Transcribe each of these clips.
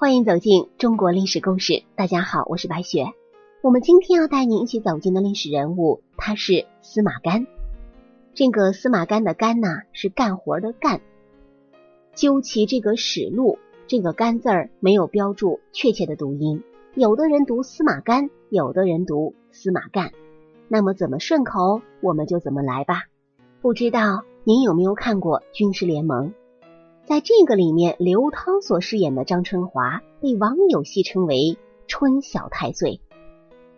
欢迎走进中国历史故事。大家好，我是白雪。我们今天要带您一起走进的历史人物，他是司马干。这个司马干的干呐，是干活的干。究其这个史录，这个干字儿没有标注确切的读音，有的人读司马干，有的人读司马干。那么怎么顺口，我们就怎么来吧。不知道您有没有看过《军师联盟》？在这个里面，刘涛所饰演的张春华被网友戏称为“春小太岁”。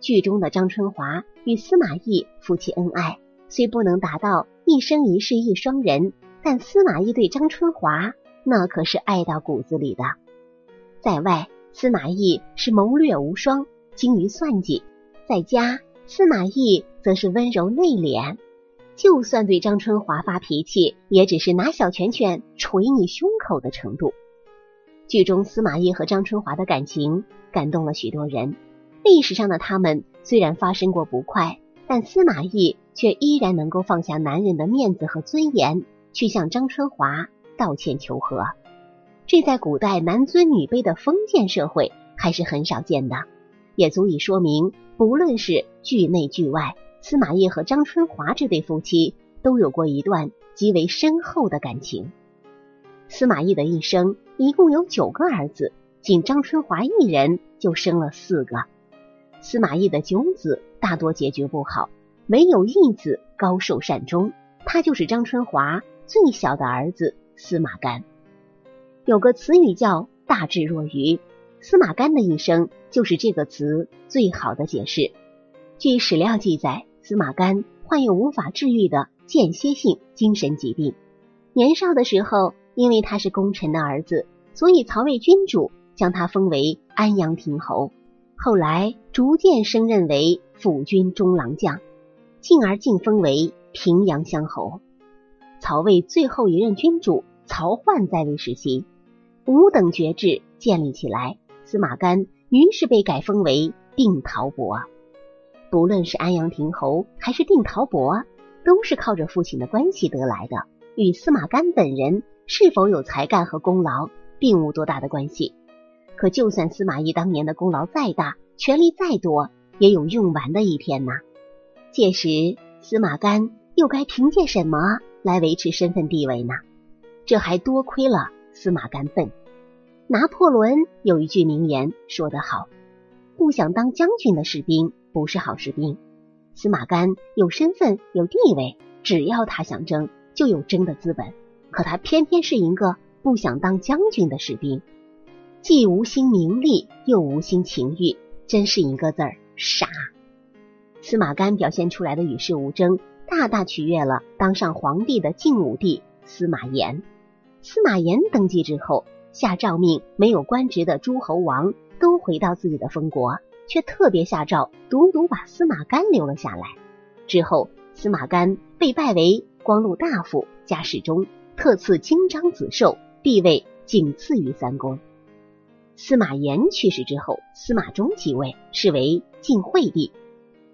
剧中的张春华与司马懿夫妻恩爱，虽不能达到一生一世一双人，但司马懿对张春华那可是爱到骨子里的。在外，司马懿是谋略无双，精于算计；在家，司马懿则是温柔内敛。就算对张春华发脾气，也只是拿小拳拳捶你胸口的程度。剧中司马懿和张春华的感情感动了许多人。历史上的他们虽然发生过不快，但司马懿却依然能够放下男人的面子和尊严，去向张春华道歉求和。这在古代男尊女卑的封建社会还是很少见的，也足以说明，不论是剧内剧外。司马懿和张春华这对夫妻都有过一段极为深厚的感情。司马懿的一生一共有九个儿子，仅张春华一人就生了四个。司马懿的九子大多结局不好，唯有一子高寿善终，他就是张春华最小的儿子司马干。有个词语叫“大智若愚”，司马干的一生就是这个词最好的解释。据史料记载。司马干患有无法治愈的间歇性精神疾病。年少的时候，因为他是功臣的儿子，所以曹魏君主将他封为安阳亭侯。后来逐渐升任为辅军中郎将，进而晋封为平阳乡侯。曹魏最后一任君主曹奂在位时期，五等爵制建立起来，司马干于是被改封为定陶伯。不论是安阳亭侯还是定陶伯，都是靠着父亲的关系得来的，与司马干本人是否有才干和功劳并无多大的关系。可就算司马懿当年的功劳再大，权力再多，也有用完的一天呐。届时，司马干又该凭借什么来维持身份地位呢？这还多亏了司马干笨。拿破仑有一句名言说得好：“不想当将军的士兵。”不是好士兵。司马干有身份有地位，只要他想争，就有争的资本。可他偏偏是一个不想当将军的士兵，既无心名利，又无心情欲，真是一个字儿傻。司马干表现出来的与世无争，大大取悦了当上皇帝的晋武帝司马炎。司马炎登基之后，下诏命没有官职的诸侯王都回到自己的封国。却特别下诏，独独把司马干留了下来。之后，司马干被拜为光禄大夫、加侍中，特赐金章子绶，地位仅次于三公。司马炎去世之后，司马衷即位，是为晋惠帝。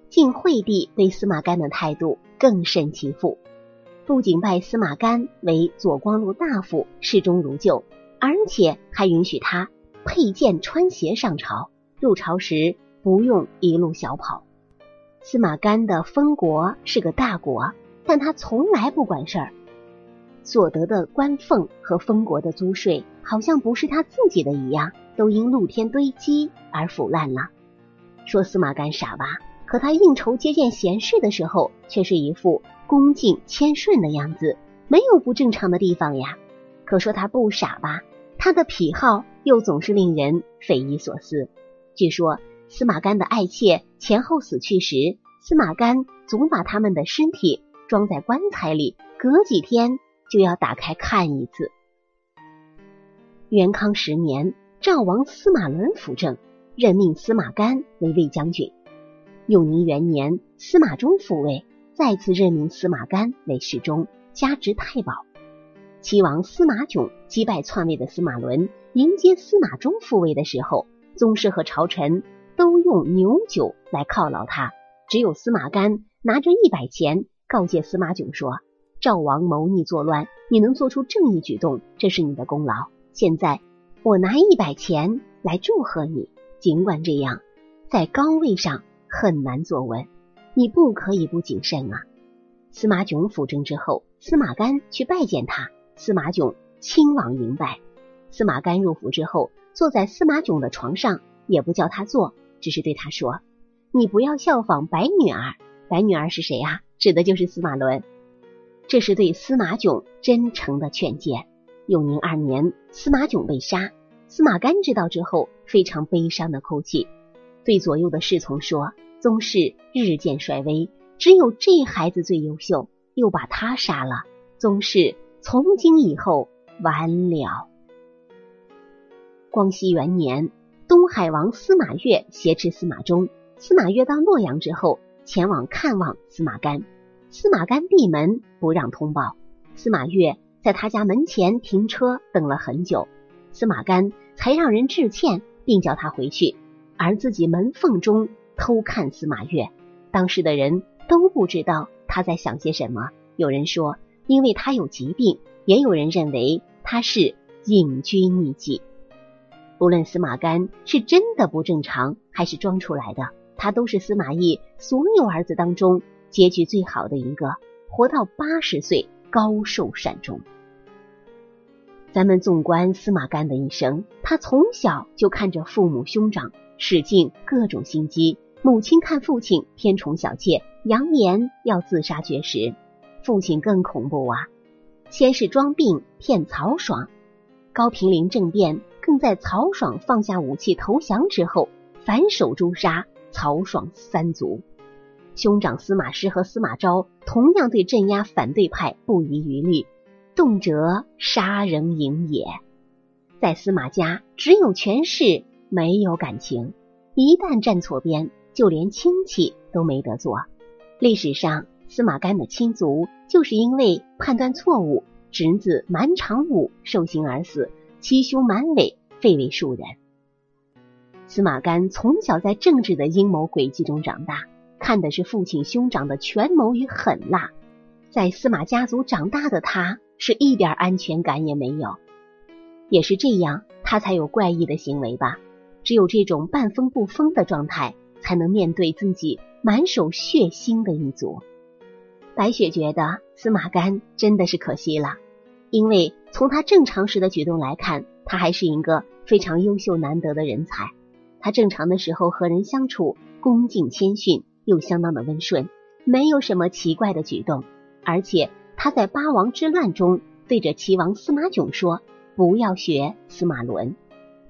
晋惠帝对司马干的态度更甚其父，不仅拜司马干为左光禄大夫、侍中如旧，而且还允许他佩剑穿鞋上朝。入朝时。不用一路小跑。司马干的封国是个大国，但他从来不管事儿。所得的官俸和封国的租税，好像不是他自己的一样，都因露天堆积而腐烂了。说司马干傻吧，可他应酬接见贤士的时候，却是一副恭敬谦顺的样子，没有不正常的地方呀。可说他不傻吧，他的癖好又总是令人匪夷所思。据说。司马干的爱妾前后死去时，司马干总把他们的身体装在棺材里，隔几天就要打开看一次。元康十年，赵王司马伦辅政，任命司马干为魏将军。永宁元年，司马衷复位，再次任命司马干为侍中，加职太保。齐王司马囧击败篡位的司马伦，迎接司马衷复位的时候，宗室和朝臣。都用牛酒来犒劳他，只有司马干拿着一百钱告诫司马囧说：“赵王谋逆作乱，你能做出正义举动，这是你的功劳。现在我拿一百钱来祝贺你。尽管这样，在高位上很难坐稳，你不可以不谨慎啊。司马囧辅政之后，司马干去拜见他，司马囧亲往迎拜。司马干入府之后，坐在司马囧的床上，也不叫他坐，只是对他说：“你不要效仿白女儿。”白女儿是谁呀？指的就是司马伦。这是对司马囧真诚的劝谏。永宁二年，司马囧被杀。司马干知道之后，非常悲伤的哭泣，对左右的侍从说：“宗室日渐衰微，只有这孩子最优秀，又把他杀了，宗室从今以后完了。”光熙元年，东海王司马越挟持司马衷。司马越到洛阳之后，前往看望司马干。司马干闭门不让通报。司马越在他家门前停车等了很久。司马干才让人致歉，并叫他回去，而自己门缝中偷看司马越。当时的人都不知道他在想些什么。有人说，因为他有疾病；也有人认为他是隐居匿迹。不论司马干是真的不正常，还是装出来的，他都是司马懿所有儿子当中结局最好的一个，活到八十岁，高寿善终。咱们纵观司马干的一生，他从小就看着父母兄长使尽各种心机。母亲看父亲偏宠小妾，扬言要自杀绝食。父亲更恐怖啊！先是装病骗曹爽，高平陵政变，更在曹爽放下武器投降之后，反手诛杀曹爽三族。兄长司马师和司马昭同样对镇压反对派不遗余力。动辄杀人营也，在司马家只有权势，没有感情。一旦站错边，就连亲戚都没得做。历史上，司马干的亲族就是因为判断错误，侄子满长武受刑而死，七兄满伟废为庶人。司马干从小在政治的阴谋诡计中长大，看的是父亲兄长的权谋与狠辣。在司马家族长大的他。是一点安全感也没有，也是这样，他才有怪异的行为吧？只有这种半疯不疯的状态，才能面对自己满手血腥的一族。白雪觉得司马干真的是可惜了，因为从他正常时的举动来看，他还是一个非常优秀难得的人才。他正常的时候和人相处恭敬谦逊，又相当的温顺，没有什么奇怪的举动，而且。他在八王之乱中对着齐王司马囧说：“不要学司马伦。”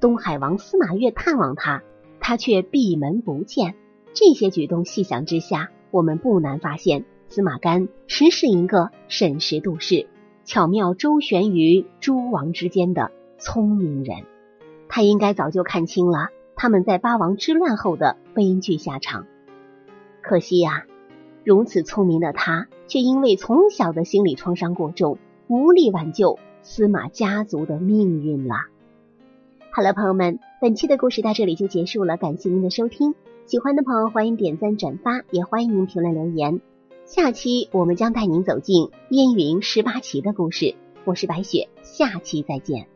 东海王司马越探望他，他却闭门不见。这些举动细想之下，我们不难发现，司马干实是一个审时度势、巧妙周旋于诸王之间的聪明人。他应该早就看清了他们在八王之乱后的悲剧下场。可惜呀。如此聪明的他，却因为从小的心理创伤过重，无力挽救司马家族的命运了。好了，朋友们，本期的故事到这里就结束了，感谢您的收听。喜欢的朋友欢迎点赞转发，也欢迎您评论留言。下期我们将带您走进燕云十八骑的故事。我是白雪，下期再见。